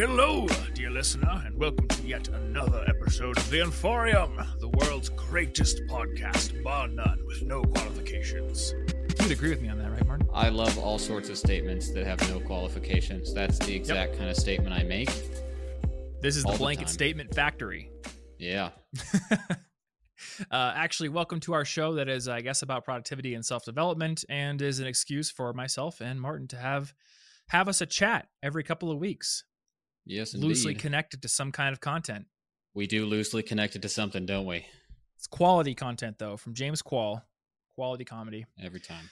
Hello, dear listener, and welcome to yet another episode of The Inforium, the world's greatest podcast, bar none, with no qualifications. You would agree with me on that, right, Martin? I love all sorts of statements that have no qualifications. That's the exact kind of statement I make. This is the the blanket time. statement factory. Yeah. uh, actually, welcome to our show that is, I guess, about productivity and self development, and is an excuse for myself and Martin to have have us a chat every couple of weeks, Yes, loosely connected to some kind of content. we do loosely connected to something, don't we? It's quality content, though, from James Quall, quality comedy. Every time.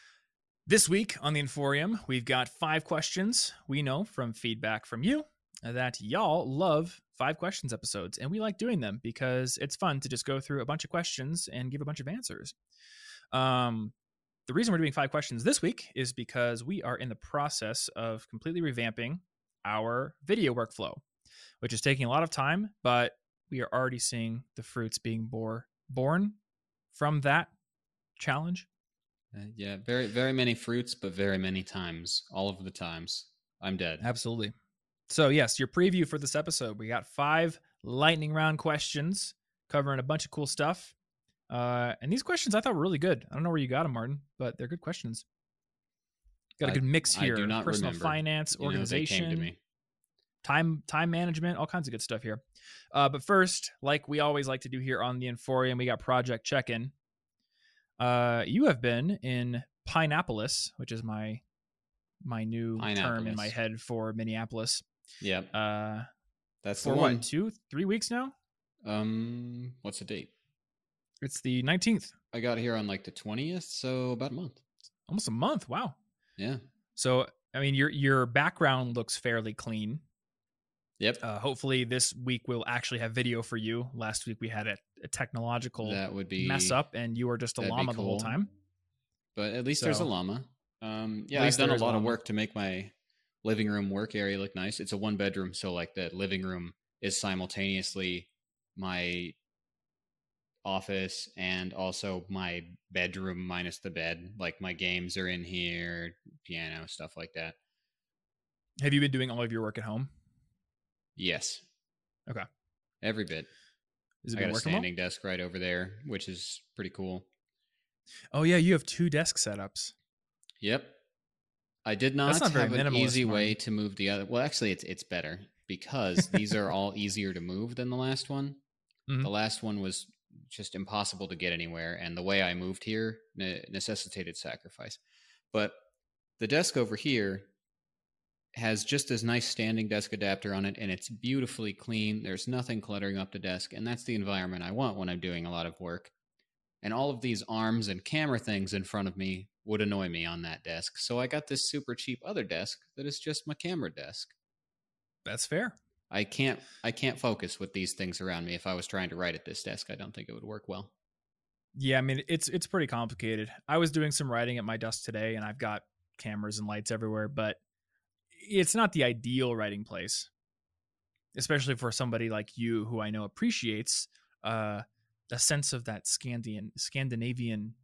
This week on the Inforium, we've got five questions. We know from feedback from you that y'all love five questions episodes, and we like doing them because it's fun to just go through a bunch of questions and give a bunch of answers. Um, the reason we're doing five questions this week is because we are in the process of completely revamping our video workflow, which is taking a lot of time, but we are already seeing the fruits being bore, born from that challenge. Uh, yeah, very very many fruits, but very many times. All of the times. I'm dead. Absolutely. So, yes, your preview for this episode. We got five lightning round questions covering a bunch of cool stuff. Uh, and these questions I thought were really good. I don't know where you got them, Martin, but they're good questions. Got a good mix here: personal remember. finance, You organization, came to me. time time management, all kinds of good stuff here. Uh, but first, like we always like to do here on the Inforium, we got project check in. Uh, you have been in Pineappolis, which is my my new term in my head for Minneapolis. Yep. Uh, That's for the what two three weeks now Um what's the date? it's the 19th I got here on like the twentieth, so about a month. almost a month wow Yeah. so i mean your your background looks fairly clean Yep. uh, hopefully this week we'll actually have video for you last week we had a, a technological that would be mess up and you were just a llama the whole time But at least there's a llama. Um, yeah, I've done a is a lot of work to make my living room work area look nice. It's a one bedroom, so like the living room is simultaneously my office and also my bedroom minus the bed. Like my games are in here, piano, stuff like that. have you been doing all of your work at home Yes. Okay. Every bit. is it I got a working well? standing desk right over there, which is pretty cool. oh yeah you have two desk setups Yep. I did not, not have an easy way to move the other. Well, actually, it's it's better because these are all easier to move than the last one. Mhm. The last one was just impossible to get anywhere, and the way I moved here ne- necessitated sacrifice. But the desk over here has just this nice standing desk adapter on it, and it's beautifully clean. There's nothing cluttering up the desk, and that's the environment I want when I'm doing a lot of work. And all of these arms and camera things in front of me would annoy me on that desk. So I got this super cheap other desk that is just my camera desk. that's fair I can't I can't focus with these things around me. If I was trying to write at this desk, I don't think it would work well. Yeah, I mean it's it's pretty complicated. I was doing some writing at my desk today, and I've got cameras and lights everywhere, but it's not the ideal writing place, especially for somebody like you who I know appreciates uh, a sense of that Scandian Scandinavian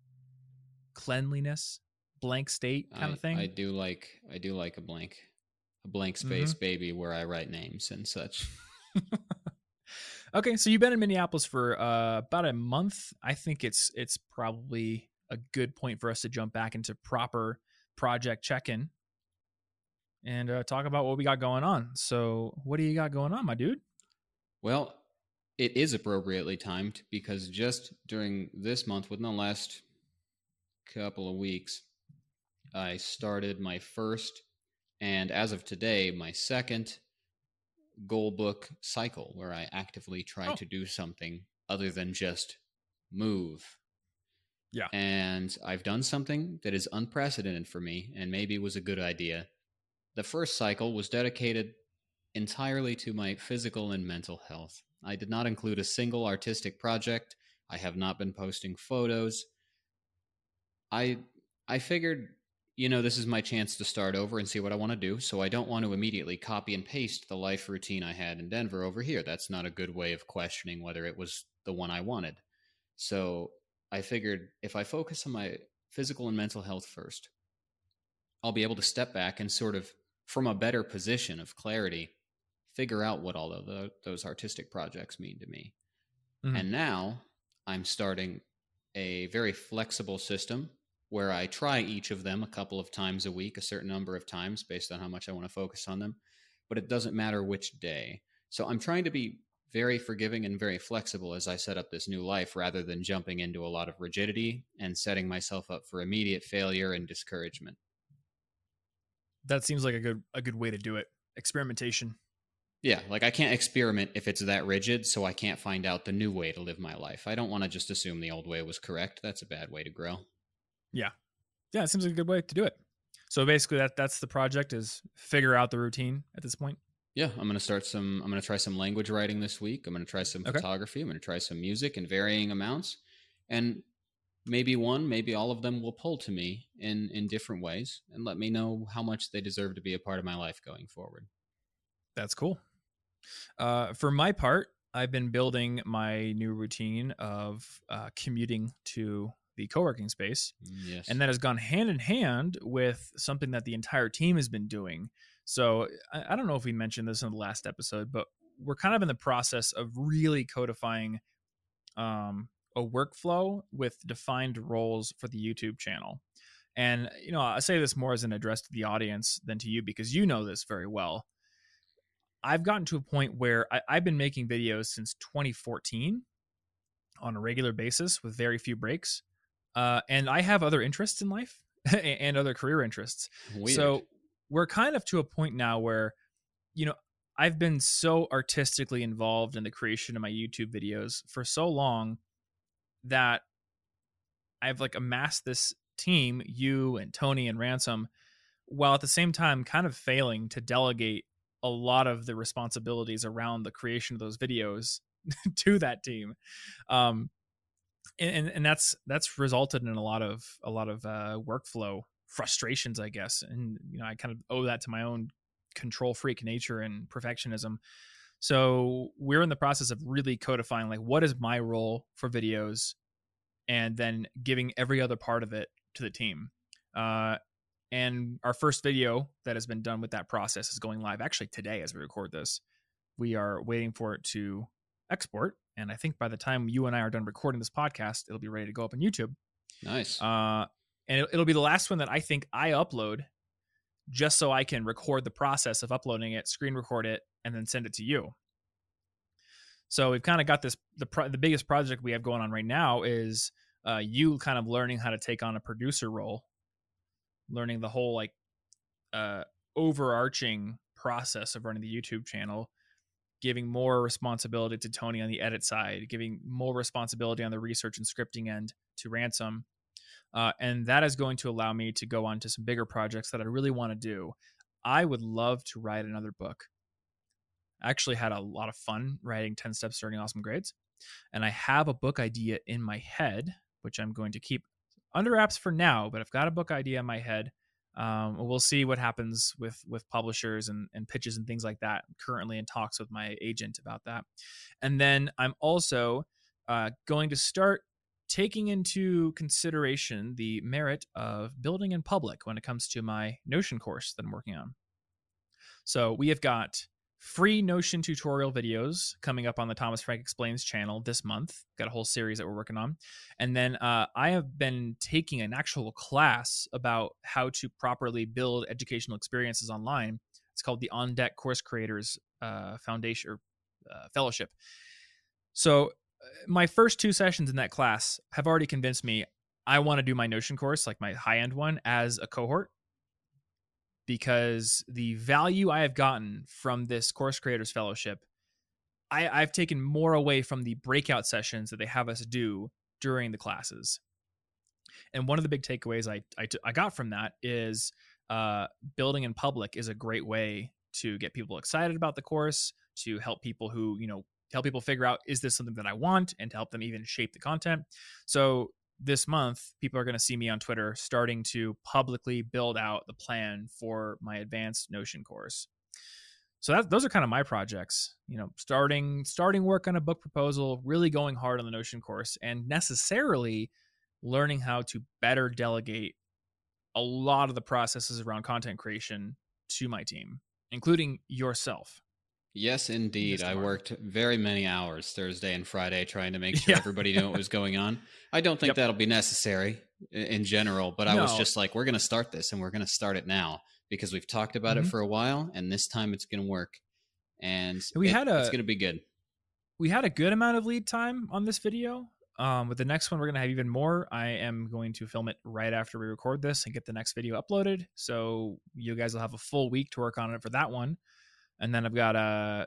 cleanliness, blank state kind I, of thing. I do like I do like a blank a blank Mm-hmm. space baby where I write names and such. okay, so you've been in Minneapolis for uh, about a month. I think it's it's probably a good point for us to jump back into proper project check-in and uh, talk about what we got going on. So, what do you got going on, my dude? Well, it is appropriately timed because just during this month, within the last couple of weeks, I started my first and as of today, my second goal book cycle where I actively try Oh. to do something other than just move. Yeah. And I've done something that is unprecedented for me and maybe was a good idea. The first cycle was dedicated entirely to my physical and mental health. I did not include a single artistic project. I have not been posting photos. I I figured, you know, this is my chance to start over and see what I want to do, so I don't want to immediately copy and paste the life routine I had in Denver over here. That's not a good way of questioning whether it was the one I wanted. So, I figured if I focus on my physical and mental health first, I'll be able to step back and sort of from a better position of clarity figure out what all of the, those artistic projects mean to me. Mhm. And now I'm starting a very flexible system where I try each of them a couple of times a week, a certain number of times based on how much I want to focus on them, but it doesn't matter which day. So I'm trying to be very forgiving and very flexible as I set up this new life rather than jumping into a lot of rigidity and setting myself up for immediate failure and discouragement. That seems like a good a good way to do it. Experimentation. Yeah, like I can't experiment if it's that rigid, so I can't find out the new way to live my life. I don't want to just assume the old way was correct. That's a bad way to grow. Yeah, Yeah, it seems like a good way to do it. So basically, that that's the project is figure out the routine at this point. Yeah, I'm going to start some I'm going to try some language writing this week. I'm going to try some Okay. photography, I'm going to try some music in varying amounts. And maybe one, maybe all of them will pull to me in in different ways and let me know how much they deserve to be a part of my life going forward. That's cool. Uh, for my part, I've been building my new routine of uh, commuting to the co-working space Yes. and that has gone hand in hand with something that the entire team has been doing. So I, I don't know if we mentioned this in the last episode, but we're kind of in the process of really codifying um, a workflow with defined roles for the YouTube channel. And you know, I say this more as an address to the audience than to you because you know this very well. I've gotten to a point where I, I've been making videos since 2014 on a regular basis with very few breaks uh, and I have other interests in life and other career interests. Weird. So we're kind of to a point now where, you know, I've been so artistically involved in the creation of my YouTube videos for so long that I've like amassed this team, you and Tony and Ransom, while at the same time kind of failing to delegate a lot of the responsibilities around the creation of those videos to that team. Um, and, and that's that's resulted in a lot of a lot of uh, workflow frustrations, I guess. And you know, I kind of owe that to my own control freak nature and perfectionism. So we're in the process of really codifying like what is my role for videos, and then giving every other part of it to the team. Uh, and our first video that has been done with that process is going live actually today as we record this. We are waiting for it to export, and I think by the time you and I are done recording this podcast, it'll be ready to go up on YouTube. nice. Uh, and it, it'll be the last one that I think I upload, just so I can record the process of uploading it, screen record it, and then send it to you. So we've kind of got this. The pro- the biggest project we have going on right now is uh, you kind of learning how to take on a producer role, learning the whole like uh, overarching process of running the YouTube channel, giving more responsibility to Tony on the edit side, giving more responsibility on the research and scripting end to Ransom. Uh, and that is going to allow me to go on to some bigger projects that I really want to do. I would love to write another book. I actually had a lot of fun writing 10 Steps to Awesome Grades. And I have a book idea in my head, which I'm going to keep under wraps for now, but I've got a book idea in my head. Um, we'll see what happens with with publishers and, and pitches and things like that. I'm currently in talks with my agent about that. And then I'm also uh, going to start taking into consideration the merit of building in public when it comes to my Notion course that I'm working on. So we have got free Notion tutorial videos coming up on the Thomas Frank Explains channel this month. Got a whole series that we're working on. And then uh, I have been taking an actual class about how to properly build educational experiences online. It's called the On Deck Course Creators uh, Foundation or uh, Fellowship. So uh, my first two sessions in that class have already convinced me I want to do my Notion course, like my high end one, as a cohort because the value I have gotten from this course creators fellowship, I, I've taken more away from the breakout sessions that they have us do during the classes. And one of the big takeaways I, I, got from that is uh, building in public is a great way to get people excited about the course, to help people who, you know, help people figure out is this something that I want and to help them even shape the content. So this month, people are going to see me on Twitter starting to publicly build out the plan for my advanced Notion course. So that those are kind of my projects, you know, starting starting work on a book proposal, really going hard on the Notion course and necessarily learning how to better delegate a lot of the processes around content creation to my team, including yourself. Yes, indeed. I worked very many hours Thursday and Friday trying to make sure Yeah. everybody knew what was going on. I don't think Yep. that'll be necessary in general, but I was just like, we're going to start this and we're going to start it now because we've talked about Mhm. it for a while and this time it's going to work. And We it- had a- it's going to be good. we had a good amount of lead time on this video. Um, with the next one, we're gonna have even more. I am going to film it right after we record this and get the next video uploaded. So you guys will have a full week to work on it for that one. And then I've got uh,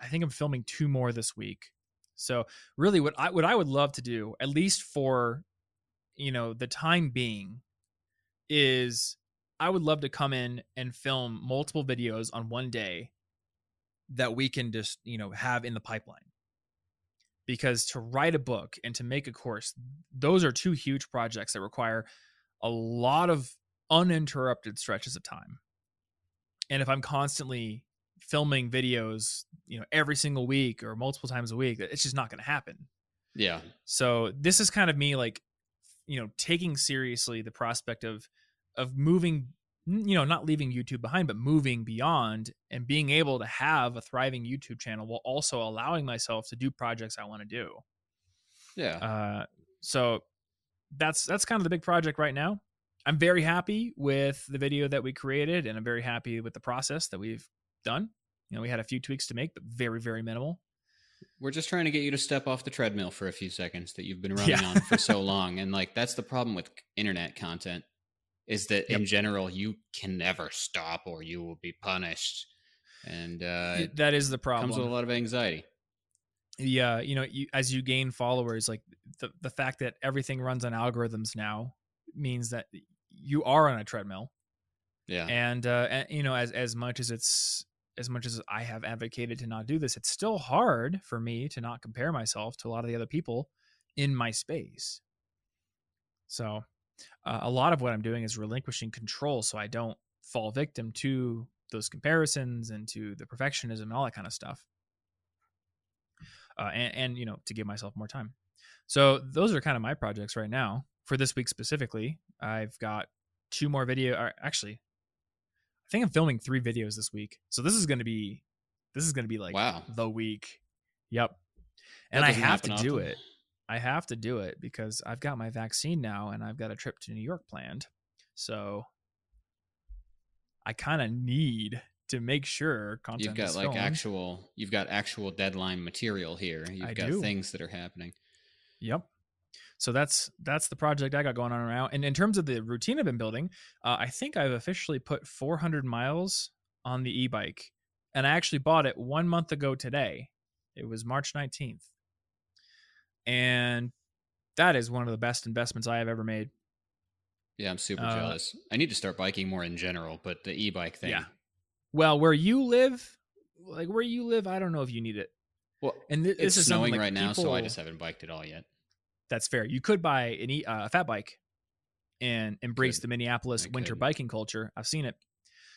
I think I'm filming two more this week. So really, what I what I would love to do, at least for you know the time being, is I would love to come in and film multiple videos on one day that we can just you know have in the pipeline because to write a book and to make a course those are two huge projects that require a lot of uninterrupted stretches of time and if i'm constantly filming videos you know every single week or multiple times a week it's just not going to happen Yeah. so this is kind of me like you know taking seriously the prospect of of moving you know not leaving youtube behind but moving beyond and being able to have a thriving youtube channel while also allowing myself to do projects i want to do Yeah. uh, so that's that's kind of the big project right now i'm very happy with the video that we created and i'm very happy with the process that we've done you know we had a few tweaks to make but very very minimal We're just trying to get you to step off the treadmill for a few seconds that you've been running Yeah. on for so long. And like that's the problem with internet content is that in general you can never stop or you will be punished. And uh that is the problem comes with a lot of anxiety. yeah you know you, as you gain followers like the, the fact that everything runs on algorithms now means that you are on a treadmill Yeah. and uh and, you know as as much as it's as much as i have advocated to not do this it's still hard for me to not compare myself to a lot of the other people in my space. So uh, a lot of what i'm doing is relinquishing control so i don't fall victim to those comparisons and to the perfectionism and all that kind of stuff. Uh, and, and you know to give myself more time. So those are kind of my projects right now. For this week specifically i've got two more video or actually i think i'm filming three videos this week so this is going to be this is going to be like Wow. the week yep and i have to happen do it i have to do it because i've got my vaccine now and i've got a trip to new york planned so i kind of need to make sure content You've got is like filmed. actual you've got actual deadline material here. You've I got do. things that are happening. Yep. So that's that's the project I got going on right now. And in terms of the routine I've been building, uh, I think I've officially put 400 miles on the e-bike, and I actually bought it one month ago today. It was March 19th, and that is one of the best investments I have ever made. Yeah, I'm super Uh, jealous. I need to start biking more in general, but the e-bike thing. Yeah. Well, where you live, like where you live, I don't know if you need it. Well, And th- it's this is something, snowing like, right now, so I just haven't biked at all yet. That's fair. You could buy an e, uh, a fat bike and embrace the Minneapolis I winter could. biking culture. I've seen it,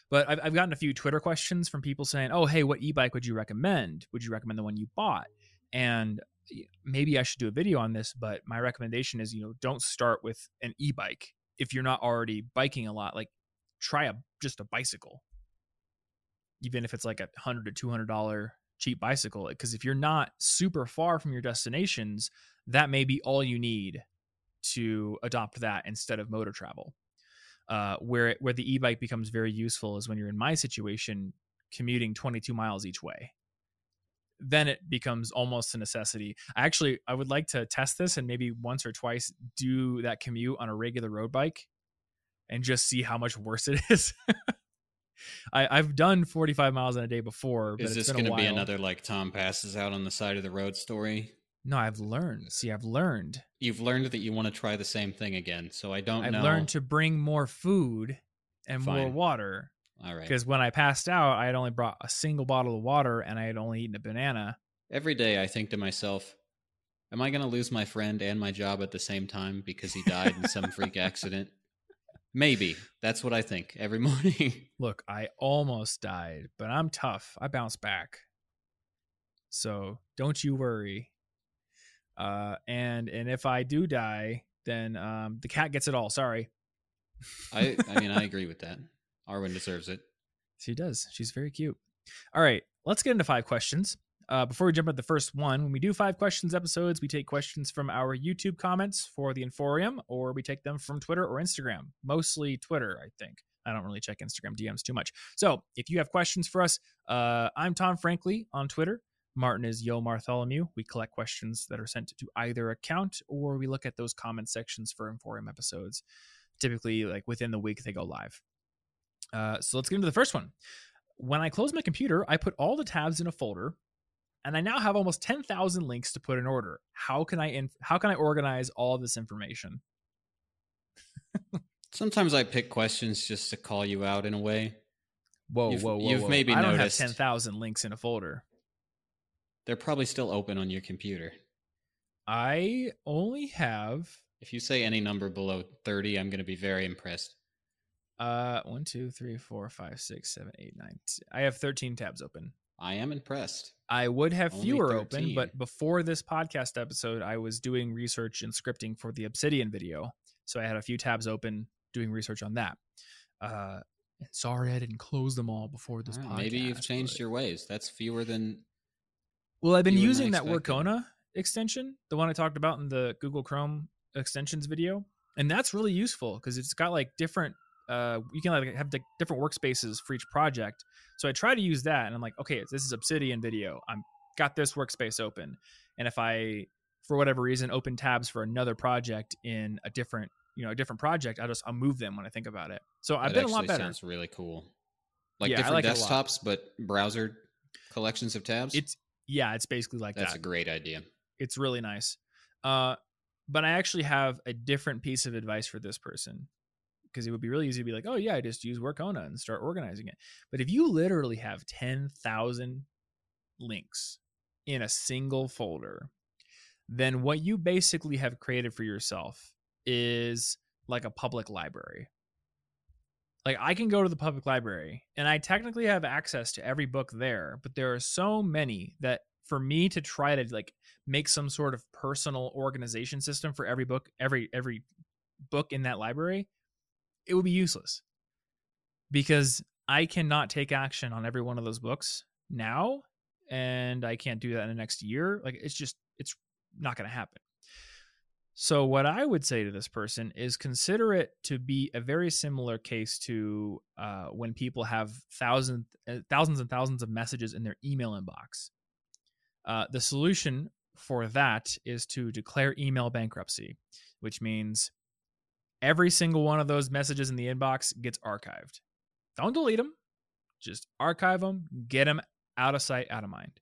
but I've, I've gotten a few Twitter questions from people saying, "Oh, hey, what e-bike would you recommend? Would you recommend the one you bought?" And maybe I should do a video on this, but my recommendation is, you know, don't start with an e-bike if you're not already biking a lot. Like, try a just a bicycle, even if it's like a hundred to two hundred dollar cheap bicycle. Because if you're not super far from your destinations, that may be all you need to adopt that instead of motor travel. Uh, where where the e-bike becomes very useful is when you're in my situation, commuting 22 miles each way. Then it becomes almost a necessity. I actually I would like to test this and maybe once or twice do that commute on a regular road bike, and just see how much worse it is. I, I've done 45 miles in a day before. But Is this going to be another like Tom passes out on the side of the road story? No, I've learned. See, I've learned. You've learned that you want to try the same thing again, so I don't I've know. learned to bring more food and more water all right. because when I passed out, I had only brought a single bottle of water and I had only eaten a banana. Every day I think to myself, am I going to lose my friend and my job at the same time because he died in some freak accident? Maybe. That's what I think every morning. Look, I almost died, but I'm tough. I bounce back. So don't you worry. Uh, and and if I do die, then um, the cat gets it all. Sorry, I I mean I agree with that. Arwen deserves it. she does. She's very cute. All right, let's get into five questions. Uh, before we jump into the first one, when we do five questions episodes, we take questions from our YouTube comments for the Inforium, or we take them from Twitter or Instagram. Mostly Twitter, I think. I don't really check Instagram DMs too much. So if you have questions for us, uh, I'm Tom Frankly on Twitter. Martin is Yo Martholomew. We collect questions that are sent to either account, or we look at those comment sections for Inforium episodes. Typically, like within the week, they go live. Uh, so let's get into the first one. When I close my computer, I put all the tabs in a folder, and I now have almost 10,000 links to put in order. How can I how can I organize all this information? Sometimes I pick questions just to call you out in a way. Whoa, You've- whoa, whoa! you've whoa. maybe I don't noticed- have 10,000 links in a folder. They're probably still open on your computer. I only have If you say any number below 30, I'm going to be very impressed. uh one, two, three, four, five, six, seven, eight, nine. t- I have 13 tabs open. I am impressed. I would have Only fewer open, but before this podcast episode, I was doing research and scripting for the Obsidian video. So I had a few tabs open doing research on that. Uh, sorry I didn't close them all before this All right, podcast. maybe you've changed but- your ways. That's fewer than. Well, I've been fewer than I using that. Workona extension, the one I talked about in the Google Chrome extensions video, and that's really useful because it's got like different. Uh, you can like have different workspaces for each project. So I try to use that, and I'm like, okay, this is Obsidian video. I'm got this workspace open, and if I, for whatever reason, open tabs for another project in a different, you know, a different project, I just I'll move them when I think about it. So I've that been a lot better. Sounds really cool. Like Yeah, different like it a lot. desktops, but browser collections of tabs. It's yeah, it's basically like That's that. a great idea. it's really nice. Uh, but I actually have a different piece of advice for this person because it would be really easy to be like, oh yeah, I just use Workona and start organizing it. But if you literally have ten thousand links in a single folder, then what you basically have created for yourself is like a public library. Like I can go to the public library and I technically have access to every book there, but there are so many that for me to try to like make some sort of personal organization system for every book, every every book in that library, it would be useless. Because I cannot take action on every one of those books now and I can't do that in the next year. Like it's just it's not going to happen. So what I would say to this person is consider it to be a very similar case to uh, when people have thousands, uh, thousands and thousands of messages in their email inbox. Uh, the solution for that is to declare email bankruptcy, which means every single one of those messages in the inbox gets archived. Don't delete them, just archive them, get them out of sight, out of mind.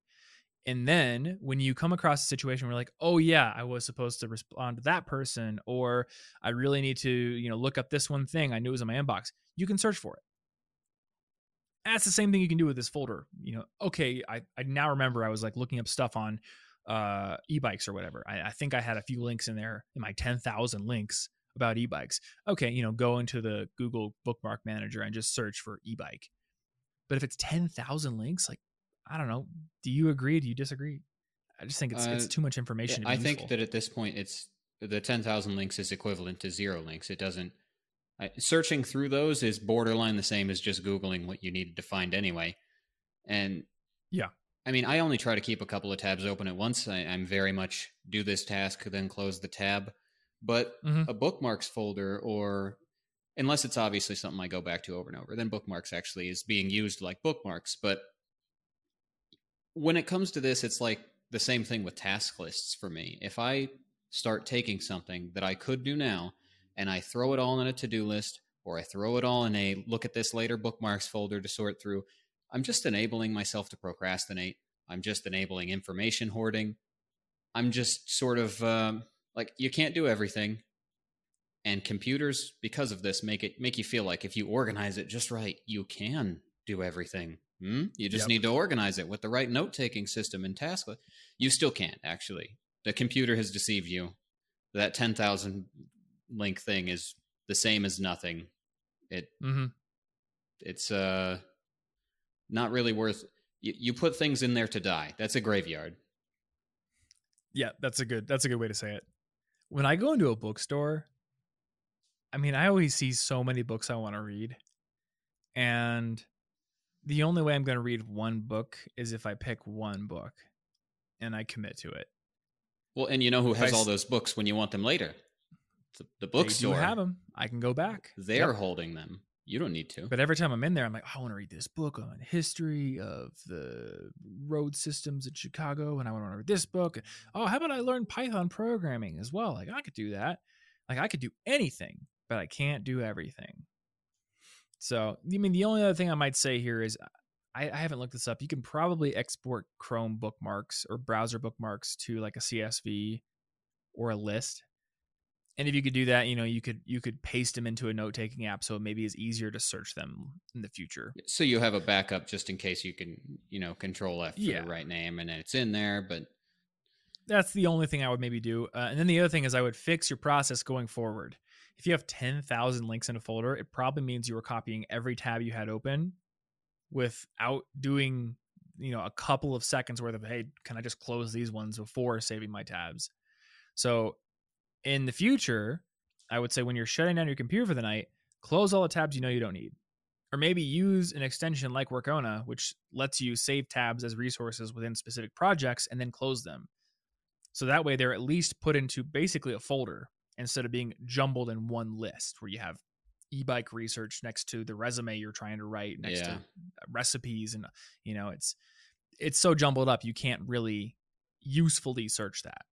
And then when you come across a situation where like, oh yeah, I was supposed to respond to that person, or I really need to, you know, look up this one thing I knew was in my inbox, you can search for it. That's the same thing you can do with this folder. You know, okay, I, I now remember I was like looking up stuff on uh e-bikes or whatever. I, I think I had a few links in there in my 10,000 links about e-bikes. Okay, you know, go into the Google bookmark manager and just search for e-bike. But if it's 10,000 links, like I don't know. Do you agree? Do you disagree? I just think it's it's Uh, too much information. To be I think useful. that at this point, it's the 10,000 links is equivalent to zero links. It doesn't. I, searching through those is borderline the same as just Googling what you needed to find anyway. And Yeah. I mean, I only try to keep a couple of tabs open at once. I, I'm very much do this task, then close the tab. But Mhm. a bookmarks folder, or unless it's obviously something I go back to over and over, then bookmarks actually is being used like bookmarks. But when it comes to this, it's like the same thing with task lists for me. If I start taking something that I could do now and I throw it all in a to do list or I throw it all in a look at this later bookmarks folder to sort through, I'm just enabling myself to procrastinate. I'm just enabling information hoarding. I'm just sort of um, like you can't do everything. And computers, because of this, make it make you feel like if you organize it just right, you can do everything. Hmm? You just Yep. need to organize it with the right note taking system and task list. You still can't actually. The computer has deceived you. That ten thousand link thing is the same as nothing. It Mhm. it's uh not really worth. You, you put things in there to die. That's a graveyard. Yeah, that's a good that's a good way to say it. When I go into a bookstore, I mean, I always see so many books I want to read. And the only way I'm going to read one book is if I pick one book and I commit to it. Well, and you know who If I has all those books when you want them later? The, the bookstore. have them. I can go back. They're Yep. holding them. You don't need to. But every time I'm in there, I'm like, "Oh, I want to read this book on history of the road systems in Chicago, and I want to read this book. Oh, how about I learn Python programming as well? Like I could do that. Like I could do anything, but I can't do everything. So, I mean, the only other thing I might say here is I, I haven't looked this up. You can probably export Chrome bookmarks or browser bookmarks to like a CSV or a list. And if you could do that, you know, you could you could paste them into a note taking app, so it maybe is easier to search them in the future. So you have a backup just in case you can, you know, control F for Yeah. the right name and it's in there. But That's the only thing I would maybe do. Uh, and then the other thing is I would fix your process going forward. If you have ten thousand links in a folder, it probably means you were copying every tab you had open without doing, you know, a couple of seconds worth of hey, can I just close these ones before saving my tabs? So in the future, I would say when you're shutting down your computer for the night, close all the tabs you know you don't need. Or maybe use an extension like Workona, which lets you save tabs as resources within specific projects and then close them. So that way they're at least put into basically a folder instead of being jumbled in one list where you have e-bike research next to the resume you're trying to write next Yeah. to recipes and you know it's it's so jumbled up you can't really usefully search that.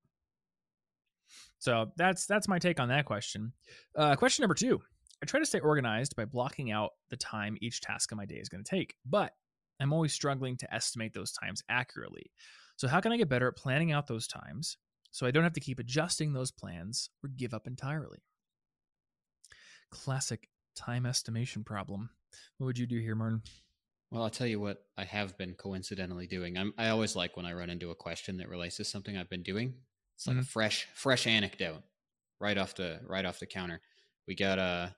So that's that's my take on that question. Uh, question number two: I try to stay organized by blocking out the time each task of my day is going to take, but I'm always struggling to estimate those times accurately. So how can I get better at planning out those times so I don't have to keep adjusting those plans or give up entirely? Classic time estimation problem. What would you do here, Martin? well, I'll tell you what I have been coincidentally doing. I'm, I always like when I run into a question that relates to something I've been doing. It's like a Mhm. fresh, fresh anecdote right off the right off the counter. We got a.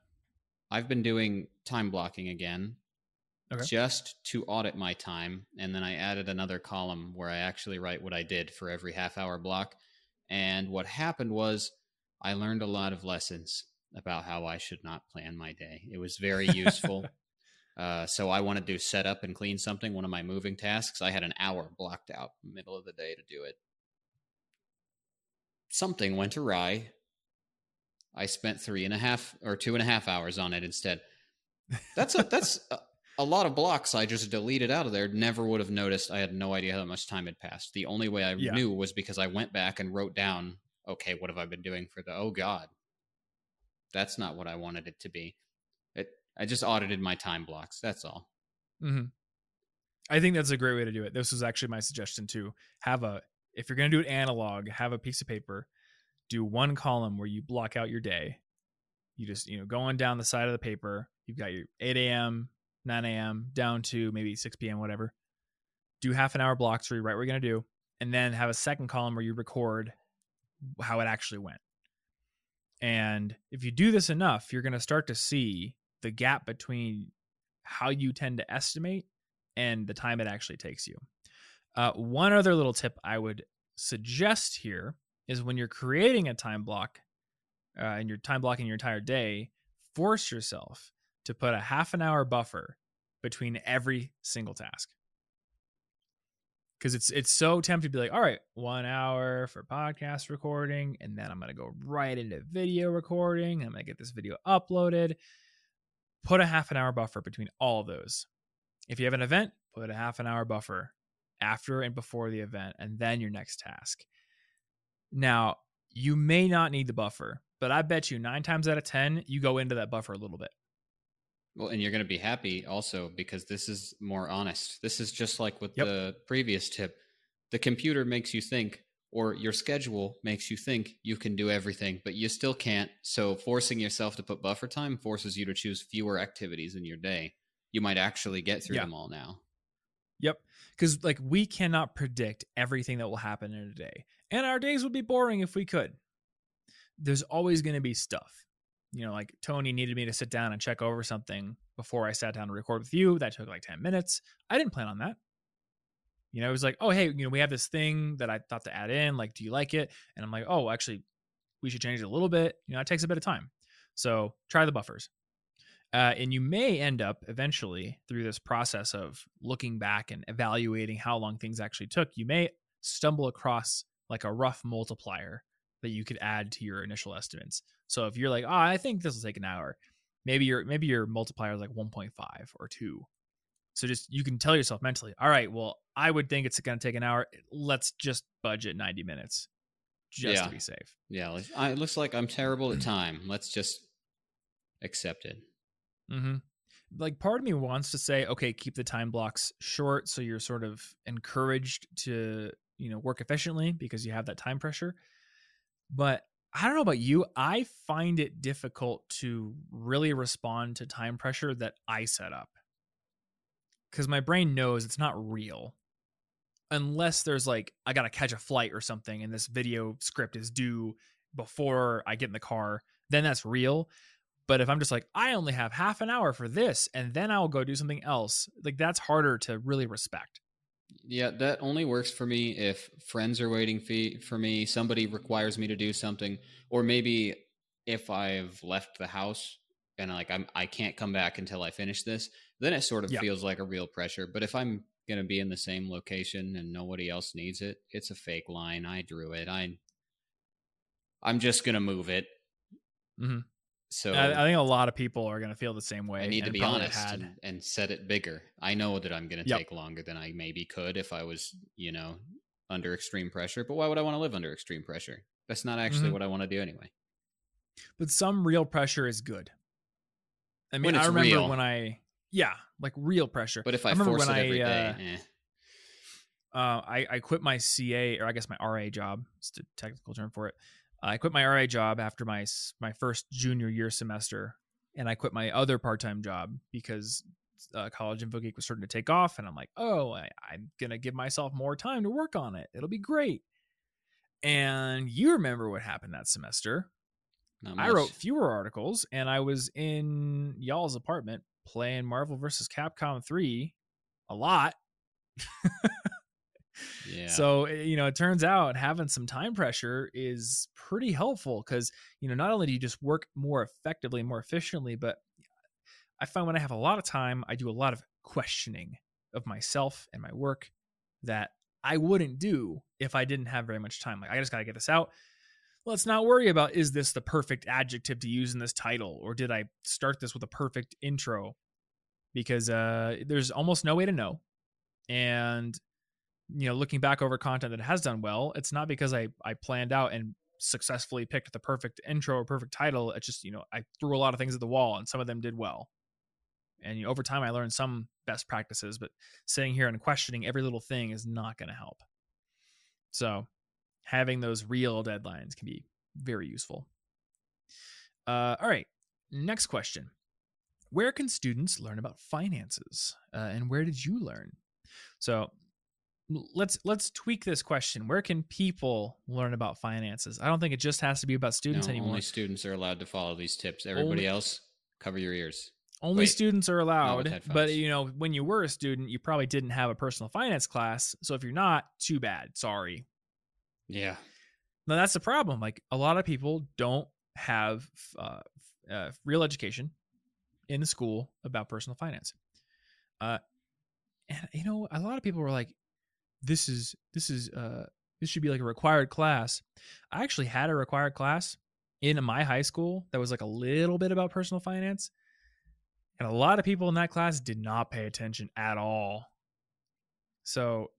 I've been doing time blocking again, Okay. just to audit my time, and then I added another column where I actually write what I did for every half hour block. And what happened was I learned a lot of lessons about how I should not plan my day. It was very useful. uh, so I wanted to set up and clean something, one of my moving tasks. I had an hour blocked out middle of the day to do it. Something went awry. I spent three and a half or two and a half hours on it instead. That's a that's a, a lot of blocks I just deleted out of there. Never would have noticed. I had no idea how much time had passed. The only way I Yeah. knew was because I went back and wrote down, okay, what have I been doing for the oh god. That's not what I wanted it to be. It I just audited my time blocks. That's all. Mm-hmm. I think that's a great way to do it. This was actually my suggestion to Have a if you're going to do it analog, have a piece of paper, do one column where you block out your day. You just you know going down the side of the paper. You've got your 8 a.m., 9 a.m. down to maybe 6 p.m. whatever. Do half an hour blocks where you write what you're going to do, and then have a second column where you record how it actually went. And if you do this enough, you're going to start to see the gap between how you tend to estimate and the time it actually takes you. Uh, one other little tip I would suggest here is when you're creating a time block uh, and you're time blocking your entire day, force yourself to put a half an hour buffer between every single task. Because it's it's so tempting to be like, all right, one hour for podcast recording, and then I'm gonna go right into video recording. I'm gonna get this video uploaded. Put a half an hour buffer between all of those. If you have an event, put a half an hour buffer after and before the event, and then your next task. Now, you may not need the buffer, but I bet you nine times out of 10, you go into that buffer a little bit. Well, and you're going to be happy also because this is more honest. This is just like with Yep. the previous tip. The computer makes you think, or your schedule makes you think you can do everything, but you still can't. So, forcing yourself to put buffer time forces you to choose fewer activities in your day. You might actually get through Yeah. them all now. Yep. Because, like, we cannot predict everything that will happen in a day. And our days would be boring if we could. There's always going to be stuff. You know, like Tony needed me to sit down and check over something before I sat down to record with you. That took like 10 minutes. I didn't plan on that. You know, it was like, oh, hey, you know, we have this thing that I thought to add in. Like, do you like it? And I'm like, oh, actually, we should change it a little bit. You know, it takes a bit of time. So try the buffers. Uh, and you may end up eventually through this process of looking back and evaluating how long things actually took, you may stumble across like a rough multiplier that you could add to your initial estimates. So if you're like, oh, I think this will take an hour, maybe your maybe your multiplier is like 1.5 or 2. So just you can tell yourself mentally, all right, well, I would think it's going to take an hour. Let's just budget 90 minutes just Yeah. to be safe. Yeah, it looks like I'm terrible at time. Let's just accept it. Mm-hmm. Like part of me wants to say, okay, keep the time blocks short, so you're sort of encouraged to you know work efficiently because you have that time pressure. But I don't know about you. I find it difficult to really respond to time pressure that I set up because my brain knows it's not real unless there's like I gotta catch a flight or something, and this video script is due before I get in the car. Then that's real. But if I'm just like, I only have half an hour for this, and then I'll go do something else, like that's harder to really respect. Yeah, that only works for me if friends are waiting for me, somebody requires me to do something, or maybe if I've left the house and like I'm I can't come back until I finish this, then it sort of Yeah. feels like a real pressure. But if I'm going to be in the same location and nobody else needs it, it's a fake line. I drew it. I I'm just going to move it. Mhm. So I, I think a lot of people are going to feel the same way. I need to be honest and, and set it bigger. I know that I'm going to Yep. take longer than I maybe could if I was, you know, under extreme pressure. But why would I want to live under extreme pressure? That's not actually Mhm. what I want to do anyway. But some real pressure is good. I mean, I remember real. when I, yeah, like real pressure. But if I, remember force it when every I, day, uh, eh. uh, I, I quit my CA or I guess my RA job. It's the technical term for it. I quit my RA job after my my first junior year semester, and I quit my other part time job because uh, college info geek was starting to take off, and I'm like, oh, I, I'm gonna give myself more time to work on it. It'll be great. And you remember what happened that semester? I wrote fewer articles, and I was in y'all's apartment playing Marvel vs. Capcom 3 a lot. So, eh, you know, it turns out having some time pressure is pretty helpful because, you know, not only do you just work more effectively, more efficiently, but I find when I have a lot of time, I do a lot of questioning of myself and my work that I wouldn't do if I didn't have very much time. Like, I just got to get this out. Let's not worry about is this the perfect adjective to use in this title or did I start this with a perfect intro? Because uh, there's almost no way to know. And you know, looking back over content that has done well, it's not because I I planned out and successfully picked the perfect intro or perfect title. It's just you know I threw a lot of things at the wall and some of them did well. And you know, over time, I learned some best practices, but sitting here and questioning every little thing is not going to help. So, having those real deadlines can be very useful. Uh, all right, next question: Where can students learn about finances, uh, and where did you learn? So, let's let's tweak this question. Where can people learn about finances? I don't think it just has to be about no, students anymore. only students are allowed to follow these tips. Everybody Only- else, cover your ears. Only Wait, students are allowed, but you know, when you were a student, you probably didn't have a personal finance class. So if you're not, too bad. Sorry. Yeah. Now that's the problem. Like a lot of people don't have uh, uh, real education in the school about personal finance. Uh, and you know, a lot of people were like, "This is this is uh, this should be like a required class." I actually had a required class in my high school that was like a little bit about personal finance, and a lot of people in that class did not pay attention at all. So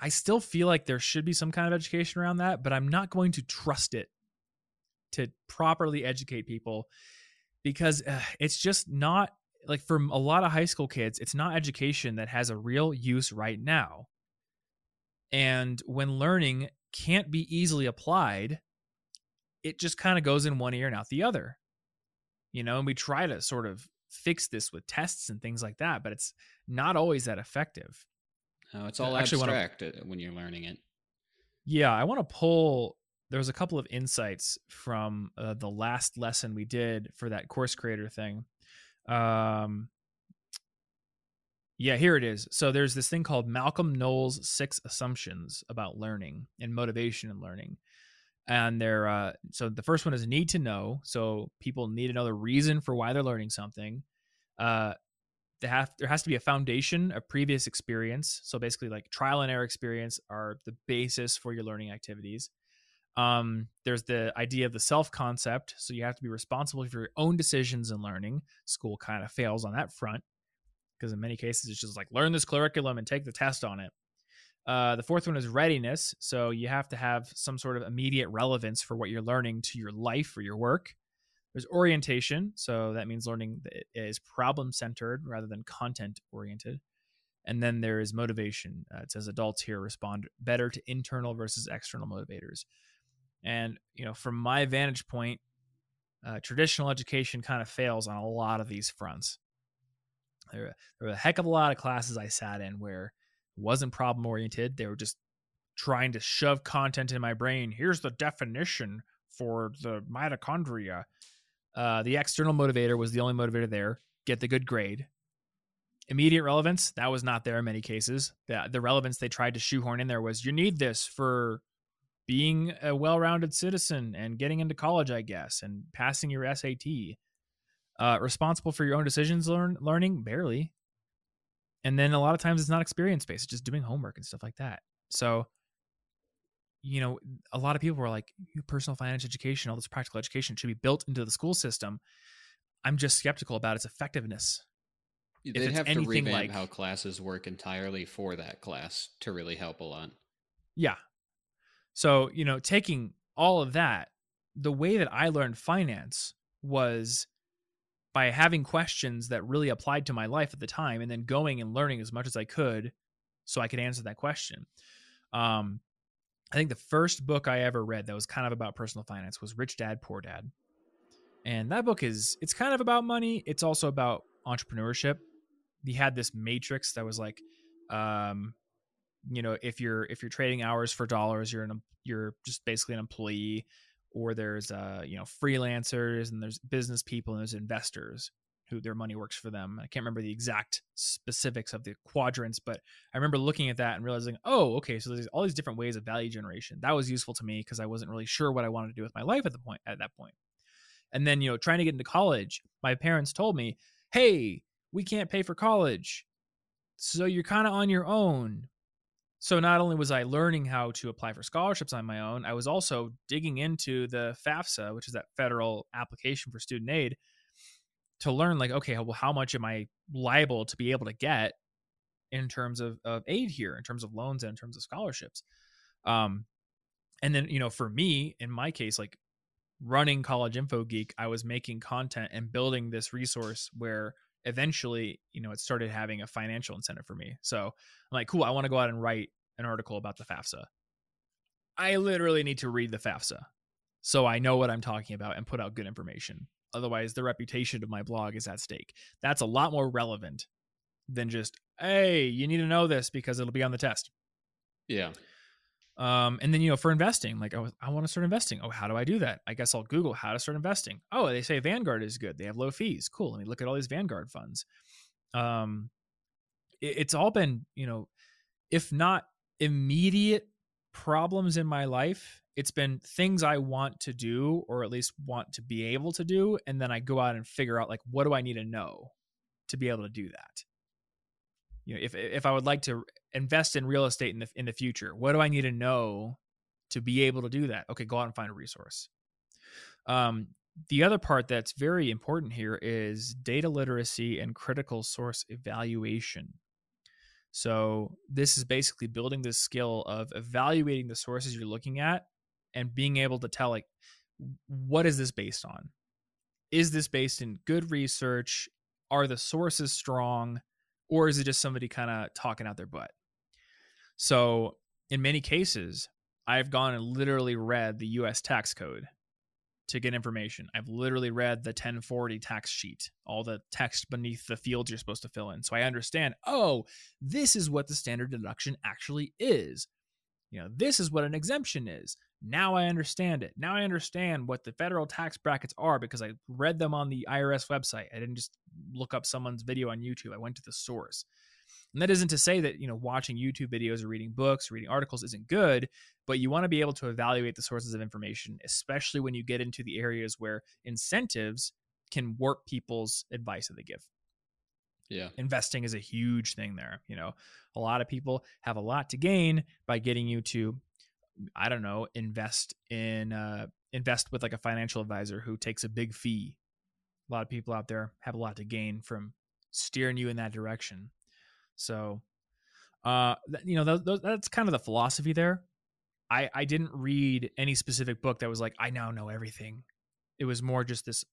I still feel like there should be some kind of education around that, but I'm not going to trust it to properly educate people because uh, it's just not like for a lot of high school kids, it's not education that has a real use right now. And when learning can't be easily applied, it just kind of goes in one ear and out the other. You know, and we try to sort of fix this with tests and things like that, but it's not always that effective. No, it's all I actually wanna- abstract uh, when you're learning it. Yeah, I want to pull. There was a couple of insights from uh, the last lesson we did for that course creator thing. Um, yeah, here it is. So there's this thing called Malcolm Knowles' six assumptions about learning and motivation and learning. And they're uh, so the first one is need to know. So people need to know the reason for why they're learning something. uh, they have there has to be a foundation of previous experience. So basically, like trial and error experience are the basis for your learning activities. Um, there's the idea of the self concept. So you have to be responsible for your own decisions in learning. School kind of fails on that front because in many cases it's just like learn this curriculum and take the test on it. Uh, the fourth one is readiness. So you have to have some sort of immediate relevance for what you're learning to your life or your work. There's orientation. So that means learning that is problem centered rather than content oriented. And then there is motivation. Uh, it says adults here respond better to internal versus external motivators. And, you know, from my vantage point, uh, traditional education kind of fails on a lot of these fronts. There, there were a heck of a lot of classes I sat in where it wasn't problem oriented. They were just trying to shove content in my brain. Here's the definition for the mitochondria. Uh, the external motivator was the only motivator there. Get the good grade. Immediate relevance, that was not there in many cases. The, the relevance they tried to shoehorn in there was you need this for being a well-rounded citizen and getting into college, I guess, and passing your SAT. Uh, responsible for your own decisions, learn learning barely, and then a lot of times it's not experience based; it's just doing homework and stuff like that. So, you know, a lot of people are like, personal finance education, all this practical education should be built into the school system. I'm just skeptical about its effectiveness. They'd have to revamp like, how classes work entirely for that class to really help a lot. Yeah, so, you know, taking all of that, the way that I learned finance was by having questions that really applied to my life at the time and then going and learning as much as I could so I could answer that question. Um, I think the first book I ever read that was kind of about personal finance was Rich Dad Poor Dad. And that book is it's kind of about money, it's also about entrepreneurship. He had this matrix that was like um you know if you're if you're trading hours for dollars you're an you're just basically an employee or there's uh you know freelancers and there's business people and there's investors who their money works for them. I can't remember the exact specifics of the quadrants but i remember looking at that and realizing oh okay so there's all these different ways of value generation. That was useful to me because i wasn't really sure what i wanted to do with my life at the point at that point. And then you know trying to get into college my parents told me hey we can't pay for college so you're kind of on your own so not only was I learning how to apply for scholarships on my own, I was also digging into the FAFSA, which is that federal application for student aid, to learn like, okay, well, how much am I liable to be able to get in terms of, of aid here, in terms of loans and in terms of scholarships. Um, and then, you know, for me, in my case, like running College Info Geek, I was making content and building this resource where eventually, you know, it started having a financial incentive for me. So I'm like, cool, I want to go out and write an article about the FAFSA. I literally need to read the FAFSA so I know what I'm talking about and put out good information. Otherwise, the reputation of my blog is at stake. That's a lot more relevant than just, hey, you need to know this because it'll be on the test. Yeah. Um, and then you know, for investing, like I, I want to start investing. Oh, how do I do that? I guess I'll Google how to start investing. Oh, they say Vanguard is good. They have low fees. Cool. Let me look at all these Vanguard funds. Um, it, it's all been you know, if not immediate problems in my life, it's been things I want to do or at least want to be able to do, and then I go out and figure out like what do I need to know to be able to do that you know if if i would like to invest in real estate in the in the future. What do i need to know to be able to do that? Okay go out and find a resource. Um the other part that's very important here is data literacy and critical source evaluation. So this is basically building this skill of evaluating the sources you're looking at and being able to tell like what is this based on? Is this based in good research? Are the sources strong? Or is it just somebody kind of talking out their butt? So, in many cases, I've gone and literally read the US tax code to get information. I've literally read the 1040 tax sheet, all the text beneath the fields you're supposed to fill in. So I understand, oh, this is what the standard deduction actually is. You know, this is what an exemption is. Now I understand it. Now I understand what the federal tax brackets are because I read them on the IRS website. I didn't just look up someone's video on YouTube. I went to the source. And that isn't to say that, you know, watching YouTube videos or reading books, or reading articles isn't good, but you want to be able to evaluate the sources of information, especially when you get into the areas where incentives can warp people's advice that they give. Yeah. investing is a huge thing there. You know, a lot of people have a lot to gain by getting you to, I don't know, invest in uh, invest with like a financial advisor who takes a big fee. A lot of people out there have a lot to gain from steering you in that direction. So, uh, th- you know, th- th- that's kind of the philosophy there. I I didn't read any specific book that was like I now know everything. It was more just this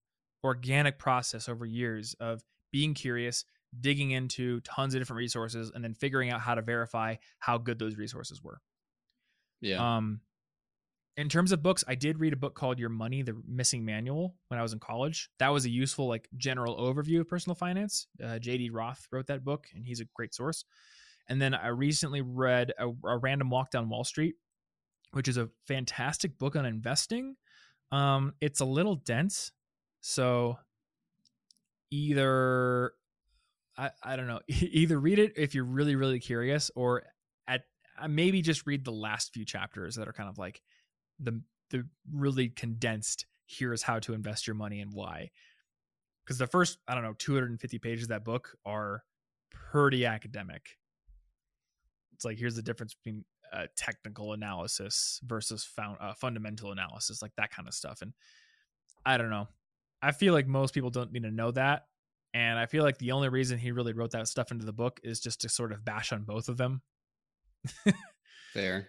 organic process over years of being curious, digging into tons of different resources, and then figuring out how to verify how good those resources were. Yeah. Um, in terms of books, I did read a book called Your Money: The Missing Manual when I was in college. That was a useful, like, general overview of personal finance. Uh, J.D. Roth wrote that book, and he's a great source. And then I recently read a, a Random Walk Down Wall Street, which is a fantastic book on investing. Um, it's a little dense, so either I, I don't know, either read it if you're really really curious, or at uh, maybe just read the last few chapters that are kind of like the the really condensed. Here's how to invest your money and why. Because the first I don't know 250 pages of that book are pretty academic. It's like here's the difference between uh, technical analysis versus found, uh, fundamental analysis, like that kind of stuff. And I don't know. I feel like most people don't need to know that. And I feel like the only reason he really wrote that stuff into the book is just to sort of bash on both of them. Fair.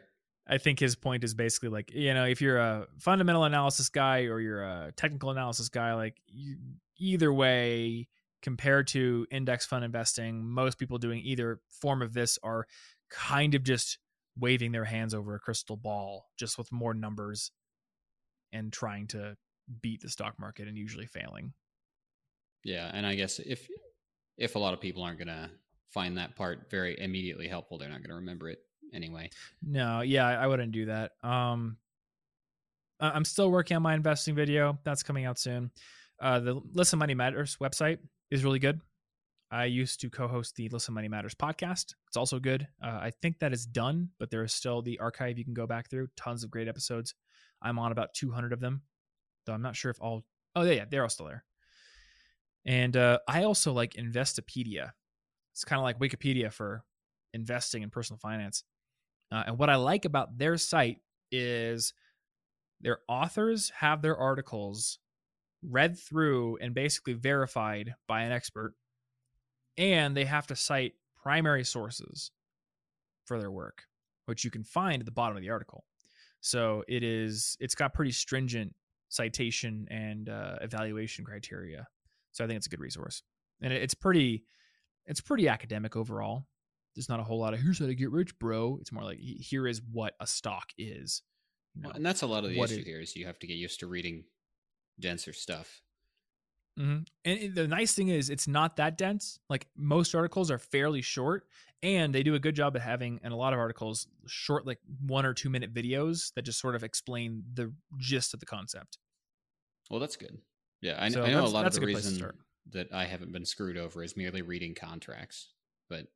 I think his point is basically like, you know, if you're a fundamental analysis guy or you're a technical analysis guy, like you, either way, compared to index fund investing, most people doing either form of this are kind of just waving their hands over a crystal ball just with more numbers and trying to beat the stock market and usually failing. Yeah, and I guess if if a lot of people aren't going to find that part very immediately helpful, they're not going to remember it anyway. No, yeah, I wouldn't do that. Um I'm still working on my investing video. That's coming out soon. Uh the Listen Money Matters website is really good. I used to co-host the Listen Money Matters podcast. It's also good. Uh, I think that is done, but there is still the archive you can go back through. Tons of great episodes. I'm on about 200 of them, though I'm not sure if all. Oh yeah, yeah, they're all still there. And uh, I also like Investopedia. It's kind of like Wikipedia for investing and personal finance. Uh, and what I like about their site is their authors have their articles read through and basically verified by an expert and they have to cite primary sources for their work which you can find at the bottom of the article. So it is it's got pretty stringent citation and uh, evaluation criteria. So i think it's a good resource. And it- it's pretty it's pretty academic overall there's not a whole lot of here's how to get rich bro it's more like here is what a stock is you know? Well, and that's a lot of the issue it- here is you have to get used to reading denser stuff. hmm And the nice thing is, it's not that dense. Like most articles are fairly short, and they do a good job at having, and a lot of articles, short, like one or two minute videos that just sort of explain the gist of the concept. Well, that's good. Yeah, I, So I know a lot of the good place to reason that I haven't been screwed over is merely reading contracts. But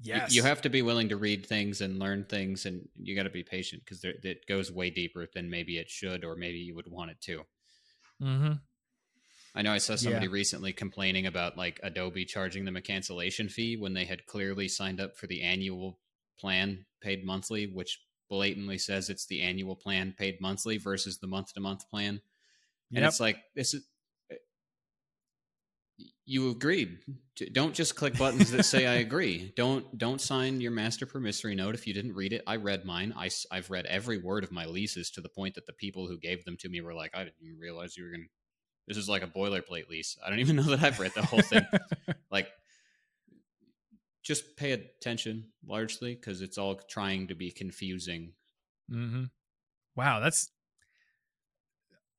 Yes, you have to be willing to read things and learn things, and you got to be patient because it goes way deeper than maybe it should, or maybe you would want it to. hmm I know I saw somebody Yeah. recently complaining about like Adobe charging them a cancellation fee when they had clearly signed up for the annual plan paid monthly, which blatantly says it's the annual plan paid monthly versus the month to month plan. And Yep. it's like this is you agreed. To, don't just click buttons that say I agree. Don't don't sign your master promissory note if you didn't read it. I read mine. I, I've read every word of my leases to the point that the people who gave them to me were like, I didn't even realize you were going to. This is like a boilerplate lease. I don't even know that I've read the whole thing. like, just pay attention largely because it's all trying to be confusing. Mm-hmm. Wow, that's.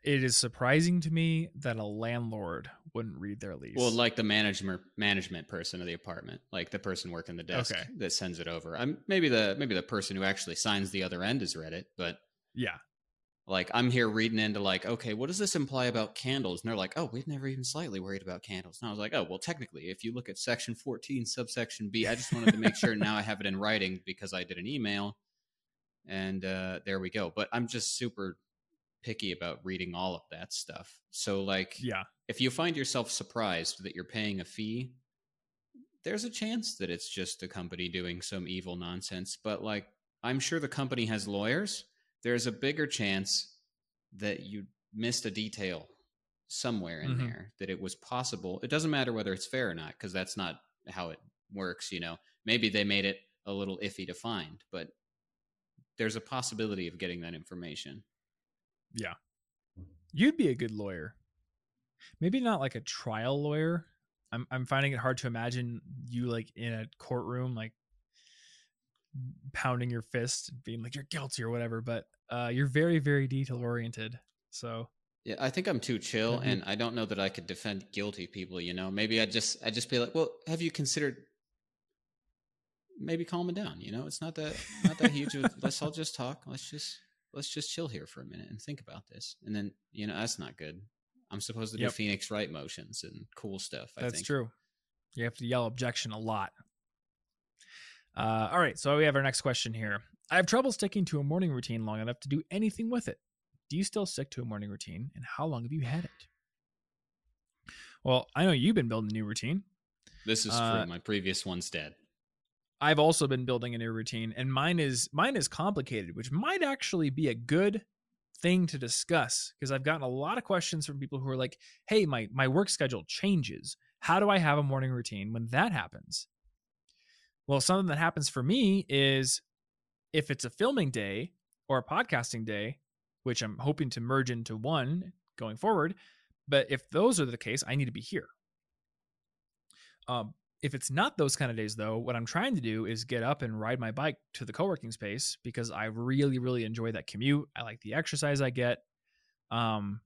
It is surprising to me that a landlord wouldn't read their lease. Well, like the management management person of the apartment, like the person working the desk Okay. that sends it over. I'm maybe the maybe the person who actually signs the other end has read it, but yeah, like I'm here reading into like, okay, what does this imply about candles? And they're like, oh, we've never even slightly worried about candles. And I was like, oh, well, technically, if you look at section 14, subsection B, I just wanted to make sure now I have it in writing because I did an email, and uh, there we go. But I'm just super picky about reading all of that stuff. So like, yeah, if you find yourself surprised that you're paying a fee there's a chance that it's just a company doing some evil nonsense. But like, I'm sure the company has lawyers. There's a bigger chance that you missed a detail somewhere in Mhm. there that it was possible. It doesn't matter whether it's fair or not because that's not how it works. You know, maybe they made it a little iffy to find, but there's a possibility of getting that information. You'd be a good lawyer. Maybe not like a trial lawyer. I'm I'm finding it hard to imagine you like in a courtroom like pounding your fist and being like you're guilty or whatever, but uh you're very very detail oriented. So, Yeah, I think I'm too chill, and I don't know that I could defend guilty people. You know, maybe I just I just be like, well, have you considered maybe calm it down? You know, it's not that not that huge. Let's all just talk. Let's just let's just chill here for a minute and think about this. And then you know that's not good. I'm supposed to Yep. do Phoenix Wright motions and cool stuff. I That's think. true. You have to yell objection a lot. Uh, all right, so we have our next question here. I have trouble sticking to a morning routine long enough to do anything with it. Do you still stick to a morning routine, and how long have you had it? Well, I know you've been building a new routine. This is Uh, true. My previous one's dead. I've also been building a new routine, and mine is mine is complicated, which might actually be a good thing to discuss because I've gotten a lot of questions from people who are like, "Hey, my my work schedule changes. How do I have a morning routine when that happens?" Well, something that happens for me is if it's a filming day or a podcasting day, which I'm hoping to merge into one going forward, but if those are the case, I need to be here. Um, if it's not those kind of days though what i'm trying to do is get up and ride my bike to the co-working space because i really really enjoy that commute. I like the exercise i get. Um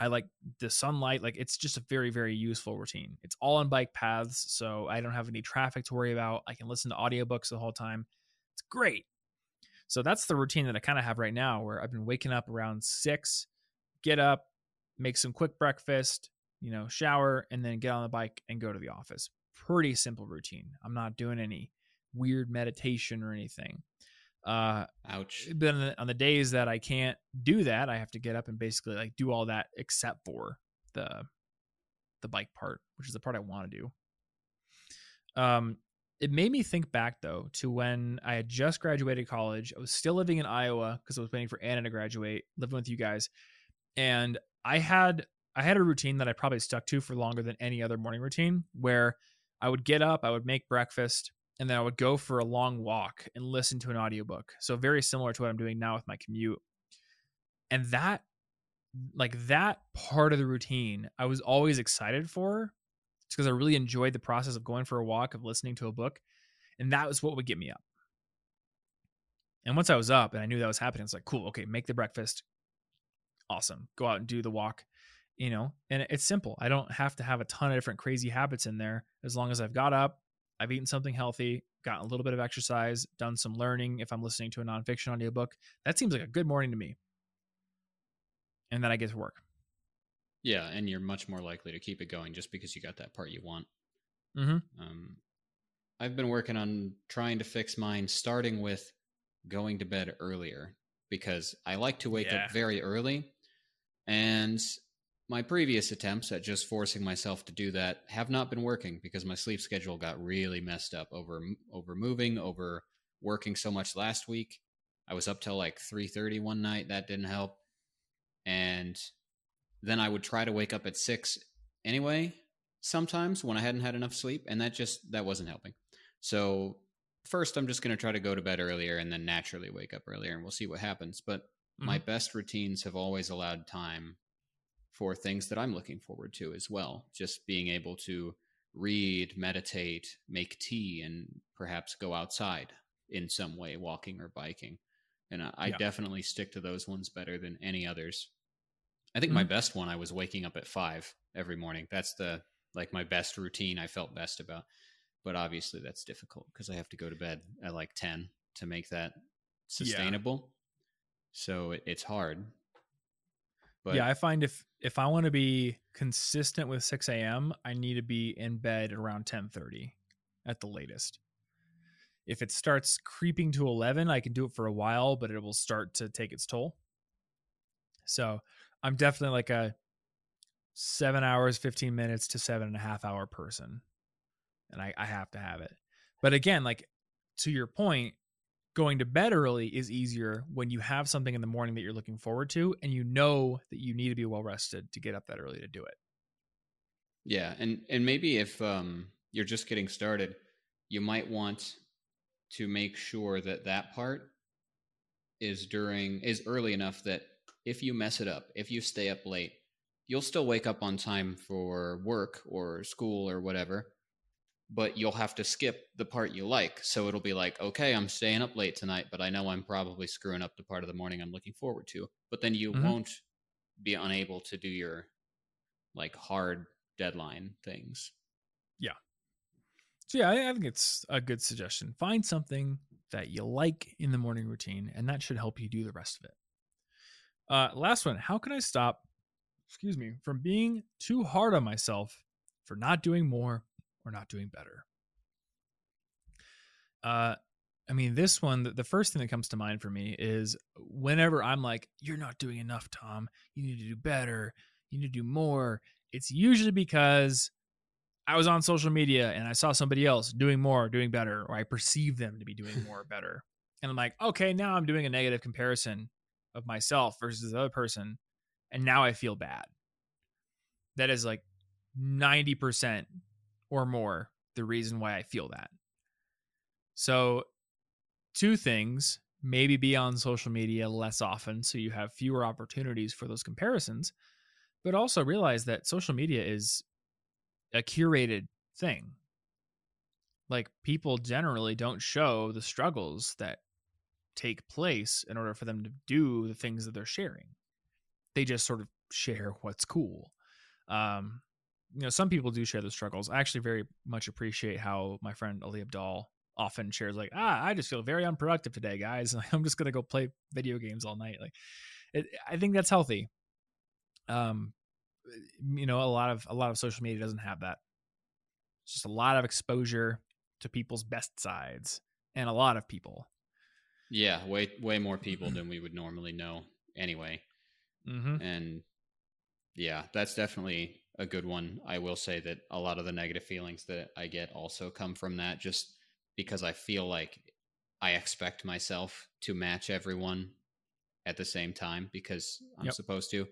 i like the sunlight like it's just a very very useful routine. It's all on bike paths so i don't have any traffic to worry about. I can listen to audiobooks the whole time. It's great. So that's the routine that i kind of have right now where i've been waking up around six get up make some quick breakfast you know shower and then get on the bike and go to the office pretty simple routine. I'm not doing any weird meditation or anything. Uh, Ouch. but on the, on the days that I can't do that, I have to get up and basically like do all that except for the the bike part, which is the part I want to do. Um, it made me think back though to when I had just graduated college. I was still living in Iowa because I was waiting for Anna to graduate, living with you guys, and I had I had a routine that I probably stuck to for longer than any other morning routine, where I would get up, I would make breakfast, and then I would go for a long walk and listen to an audiobook. So very similar to what I'm doing now with my commute. And that like that part of the routine I was always excited for. It's because I really enjoyed the process of going for a walk, of listening to a book. And that was what would get me up. And once I was up and I knew that was happening, it's like, cool, okay, make the breakfast. Awesome. Go out and do the walk you know and it's simple i don't have to have a ton of different crazy habits in there as long as i've got up i've eaten something healthy gotten a little bit of exercise done some learning if i'm listening to a nonfiction audiobook that seems like a good morning to me and then i get to work Yeah, and you're much more likely to keep it going just because you got that part you want. mm-hmm. Um, I've been working on trying to fix mine, starting with going to bed earlier because I like to wake Yeah. up very early. And my previous attempts at just forcing myself to do that have not been working because my sleep schedule got really messed up over over moving, over working so much last week. I was up till like 3:30 one night, that didn't help. And then I would try to wake up at 6 anyway sometimes when I hadn't had enough sleep and that just that wasn't helping. So first I'm just going to try to go to bed earlier and then naturally wake up earlier and we'll see what happens. But my mm-hmm. best routines have always allowed time for things that I'm looking forward to as well. Just being able to read, meditate, make tea, and perhaps go outside in some way, walking or biking. And I, I Yeah. definitely stick to those ones better than any others. I think my Mhm. best one, I was waking up at five every morning. That's the like my best routine I felt best about. But obviously that's difficult because I have to go to bed at like 10 to make that sustainable. So it, it's hard. But yeah i find if if i want to be consistent with 6 a.m i need to be in bed around 10.30 at the latest if it starts creeping to 11 i can do it for a while but it will start to take its toll so i'm definitely like a seven hours 15 minutes to seven and a half hour person and I, I have to have it. But again, like to your point, going to bed early is easier when you have something in the morning that you're looking forward to and you know that you need to be well rested to get up that early to do it. Yeah, and and maybe if um you're just getting started, you might want to make sure that that part is during is early enough that if you mess it up, if you stay up late, you'll still wake up on time for work or school or whatever, but you'll have to skip the part you like. So it'll be like, okay, I'm staying up late tonight, but I know I'm probably screwing up the part of the morning I'm looking forward to. But then you mm-hmm. won't be unable to do your like hard deadline things. Yeah. So yeah, I, I think it's a good suggestion. Find something that you like in the morning routine, and that should help you do the rest of it. Uh, last one. How can I stop, excuse me, from being too hard on myself for not doing more or not doing better? Uh, I mean, this one, the first thing that comes to mind for me is whenever I'm like, you're not doing enough, Tom. You need to do better. You need to do more. It's usually because I was on social media and I saw somebody else doing more, doing better, or I perceive them to be doing more, better. And I'm like, okay, now I'm doing a negative comparison of myself versus the other person. And now I feel bad. That is like 90% or more the reason why I feel that. So, two things maybe be on social media less often so you have fewer opportunities for those comparisons, but also realize that social media is a curated thing. Like people generally don't show the struggles that take place in order for them to do the things that they're sharing. They just sort of share what's cool. Um, you know, some people do share the struggles. I actually very much appreciate how my friend Ali Abdaal often shares, like, ah, I just feel very unproductive today, guys. I'm just gonna go play video games all night. Like, it, I think that's healthy. Um, you know, a lot of a lot of social media doesn't have that. It's just a lot of exposure to people's best sides and a lot of people. Yeah, way way more people than we would normally know anyway. Mm-hmm. And yeah, that's definitely a good one. I will say that a lot of the negative feelings that I get also come from that just because I feel like I expect myself to match everyone at the same time because I'm yep. supposed to.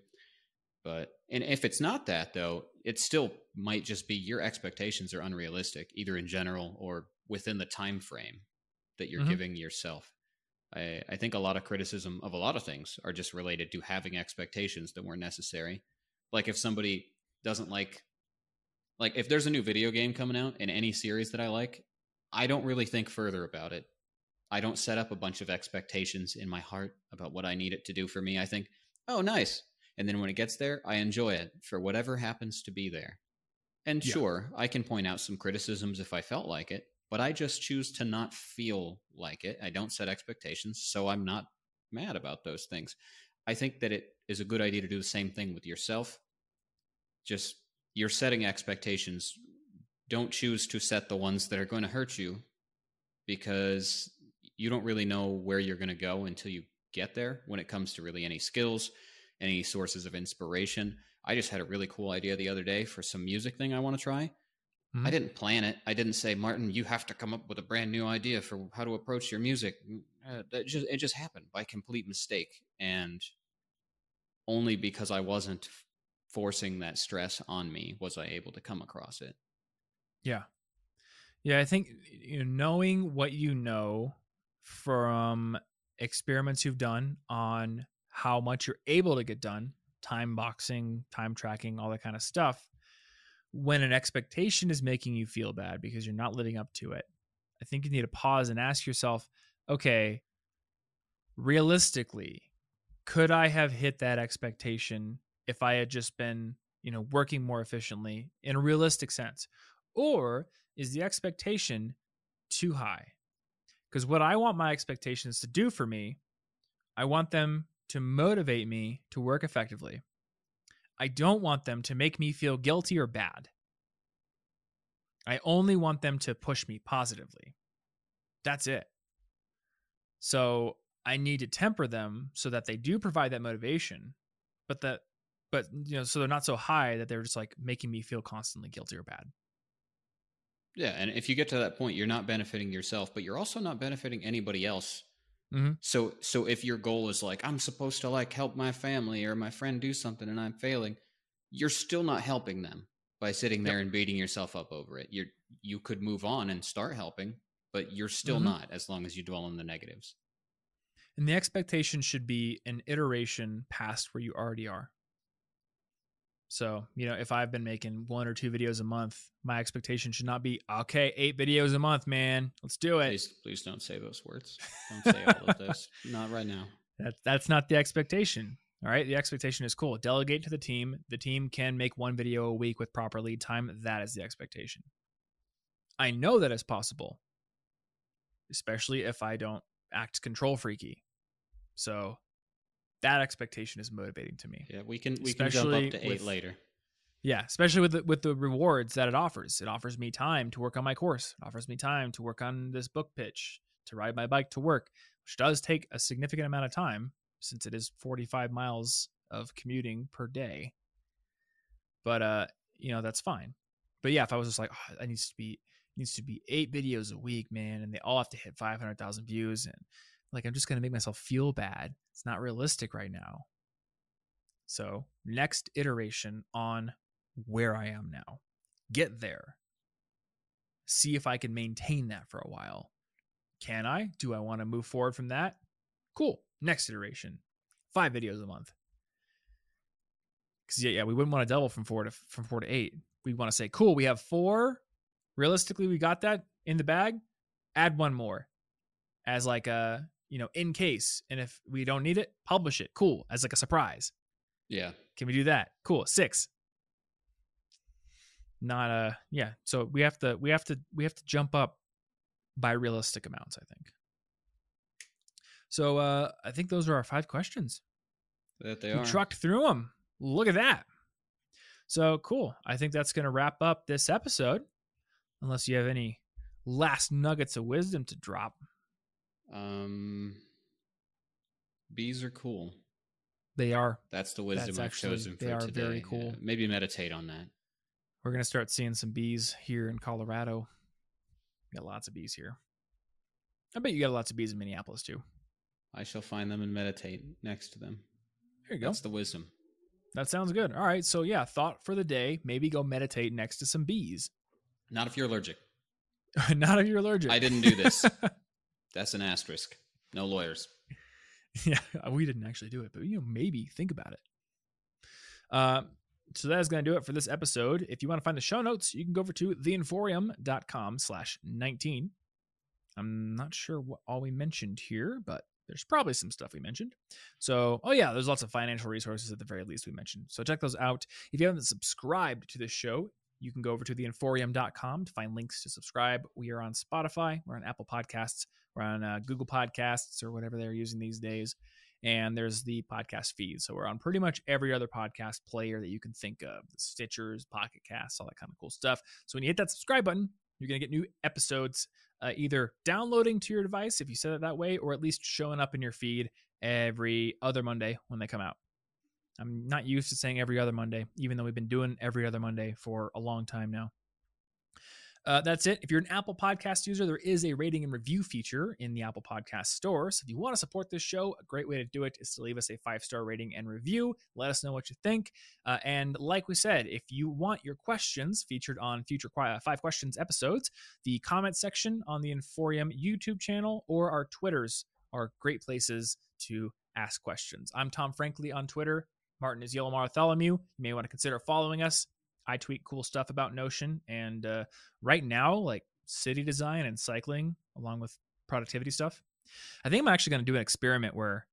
But and if it's not that though, it still might just be your expectations are unrealistic, either in general or within the time frame that you're mm-hmm. giving yourself. I, I think a lot of criticism of a lot of things are just related to having expectations that weren't necessary. Like if somebody doesn't like like if there's a new video game coming out in any series that I like, I don't really think further about it. I don't set up a bunch of expectations in my heart about what I need it to do for me. I think, oh, nice. And then when it gets there, I enjoy it for whatever happens to be there. And yeah. sure, I can point out some criticisms if I felt like it, but I just choose to not feel like it. I don't set expectations, so I'm not mad about those things. I think that it is a good idea to do the same thing with yourself. Just you're setting expectations. Don't choose to set the ones that are going to hurt you because you don't really know where you're going to go until you get there when it comes to really any skills any sources of inspiration. I just had a really cool idea the other day for some music thing I want to try. Mm-hmm. I didn't plan it. I didn't say, Martin, you have to come up with a brand new idea for how to approach your music. Mm, uh, that just it just happened by complete mistake, and only because I wasn't forcing that stress on me was I able to come across it. Yeah, yeah. I think you know, knowing what you know from experiments you've done on how much you're able to get done, time boxing, time tracking, all that kind of stuff. When an expectation is making you feel bad because you're not living up to it, I think you need to pause and ask yourself, okay, realistically, could I have hit that expectation if I had just been, you know, working more efficiently in a realistic sense? Or is the expectation too high? Because what I want my expectations to do for me, I want them to motivate me to work effectively. I don't want them to make me feel guilty or bad. I only want them to push me positively. That's it. So I need to temper them so that they do provide that motivation, but that but you know so they're not so high that they're just like making me feel constantly guilty or bad. Yeah, and if you get to that point, you're not benefiting yourself, but you're also not benefiting anybody else. Mhm. So, so if your goal is like I'm supposed to like help my family or my friend do something and I'm failing, you're still not helping them by sitting there and beating yourself up over it. You're you could move on and start helping, but you're still Mhm. not as long as you dwell on the negatives. And the expectation should be an iteration past where you already are. So, you know, if I've been making one or two videos a month, my expectation should not be, okay, eight videos a month, man. Let's do it. Please, please don't say those words. Don't say all of this. Not right now. That, that's not the expectation. All right. The expectation is cool. Delegate to the team. The team can make one video a week with proper lead time. That is the expectation. I know that is possible, especially if I don't act control freaky. So that expectation is motivating to me. Yeah, we can we can jump up to eight with- later. Yeah, especially with the, with the rewards that it offers. It offers me time to work on my course. It offers me time to work on this book pitch, to ride my bike to work, which does take a significant amount of time since it is 45 miles of commuting per day. But uh, you know, that's fine. But yeah, if I was just like, oh, it needs to be needs to be 8 videos a week, man, and they all have to hit 500,000 views and like I'm just going to make myself feel bad. It's not realistic right now. So, next iteration on where I am now. Get there. See if I can maintain that for a while. Can I? Do I want to move forward from that? Cool. Next iteration. Five videos a month. Because yeah, yeah, we wouldn't want to double from four to from four to eight. We want to say, cool, we have four. Realistically, we got that in the bag. Add one more as like a you know in case, and if we don't need it, publish it. Cool, as like a surprise. Yeah. Can we do that? Cool. Six. Not uh yeah. So we have to we have to we have to jump up by realistic amounts, I think. So uh I think those are our five questions. That they we are. trucked through them. Look at that. So cool. I think that's going to wrap up this episode. Unless you have any last nuggets of wisdom to drop. Um, bees are cool. They are. That's the wisdom That's I've actually- chosen for they are today. very Yeah, cool. maybe meditate on that. We're going to start seeing some bees here in Colorado. We got lots of bees here. I bet you got lots of bees in Minneapolis too. I shall find them and meditate next to them. There you go. That's the wisdom. That sounds good. All right. So, yeah, thought for the day maybe go meditate next to some bees. Not if you're allergic. Not if you're allergic. I didn't do this. That's an asterisk. No lawyers. yeah, we didn't actually do it, but you know, maybe think about it. Uh, so that is going to do it for this episode. If you want to find the show notes, you can go over to theinforium.com slash 19. I'm not sure what all we mentioned here, but there's probably some stuff we mentioned. So, oh yeah, there's lots of financial resources at the very least we mentioned. So check those out. If you haven't subscribed to this show, you can go over to theinforium.com to find links to subscribe. We are on Spotify, we're on Apple Podcasts, we're on uh, Google Podcasts or whatever they're using these days. And there's the podcast feed. So we're on pretty much every other podcast player that you can think of Stitchers, Pocket Casts, all that kind of cool stuff. So when you hit that subscribe button, you're going to get new episodes uh, either downloading to your device if you set it that way, or at least showing up in your feed every other Monday when they come out. I'm not used to saying every other Monday, even though we've been doing every other Monday for a long time now. Uh, that's it. If you're an Apple Podcast user, there is a rating and review feature in the Apple Podcast Store. So if you want to support this show, a great way to do it is to leave us a five star rating and review. Let us know what you think. Uh, and like we said, if you want your questions featured on future qui- Five Questions episodes, the comment section on the Inforium YouTube channel or our Twitters are great places to ask questions. I'm Tom Frankly on Twitter. Martin is Yo Martholomew. You may want to consider following us. I tweet cool stuff about Notion, and uh, right now, like city design and cycling, along with productivity stuff. I think I'm actually going to do an experiment where,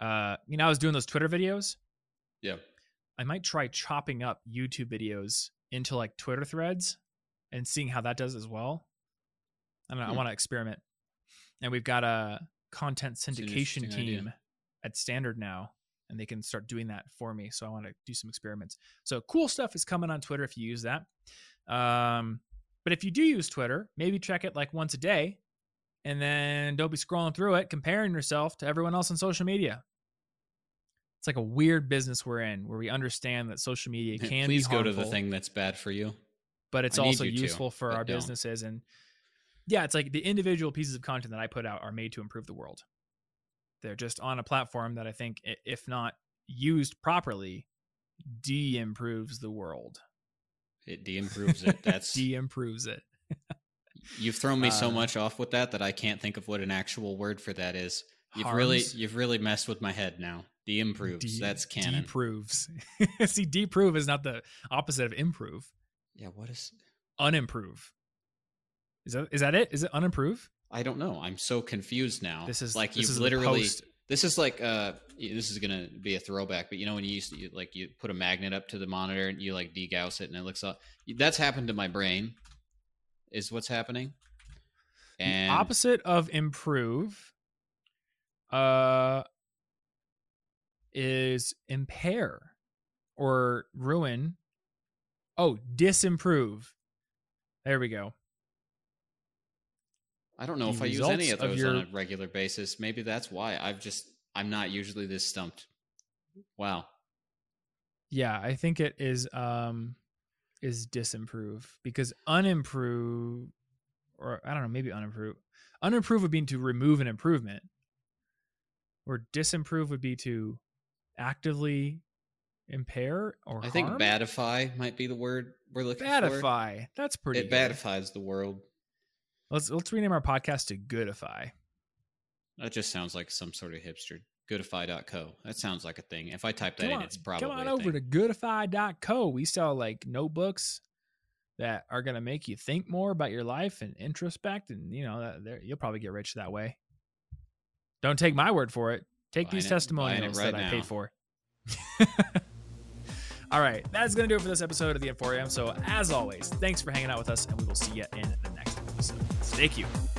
uh, you know, I was doing those Twitter videos. Yeah. I might try chopping up YouTube videos into like Twitter threads and seeing how that does as well. I don't know. I Hmm. want to experiment. And we've got a content syndication interesting idea. team at Standard now, and they can start doing that for me. So I want to do some experiments. So cool stuff is coming on Twitter if you use that. Um, but if you do use Twitter, maybe check it like once a day, and then don't be scrolling through it, comparing yourself to everyone else on social media. It's like a weird business we're in where we understand that social media can be. Please be go to the thing that's bad for you. but it's I also you to, useful for our don't. businesses and yeah, it's like the individual pieces of content that I put out are made to improve the world. They're just on a platform that I think, if not used properly, de improves the world. It de-improves it. That's De improves it. you've thrown me so Uh, much off with that that I can't think of what an actual word for that is. You've really you've really messed with my head now. De-improves. de- That's canon. Deproves. See, deprove is not the opposite of improve. yeah, what is Unimprove. Is that is that it? Is it unimprove? I don't know. I'm so confused now. This is like you've literally This is like uh this is gonna be a throwback, but you know when you used to you, like you put a magnet up to the monitor and you like degauss it and it looks up. That's happened to my brain. Is what's happening. And the opposite of improve uh is impair or ruin oh disimprove there we go I don't know if I use any of of those on a regular basis. Maybe that's why I've just I'm not usually this stumped. Wow. yeah i think it is um is disimprove because unimprove or i don't know maybe unimprove unimprove would be to remove an improvement or disimprove would be to actively impair or I think harm? badify might be the word we're looking for. Badify. That's pretty It good. badifies the world. Let's let's rename our podcast to Goodify. That just sounds like some sort of hipster. Goodify.co. That sounds like a thing. If I type that in, it's probably come on over thing. to goodify.co. We sell like notebooks that are going to make you think more about your life and introspect and you know that you'll probably get rich that way. Don't take my word for it. Take Buying these it- testimonials right that I now. paid for. All right, that's going to do it for this episode of the Inforium. So, as always, thanks for hanging out with us, and we will see you in the next episode. Stay cute.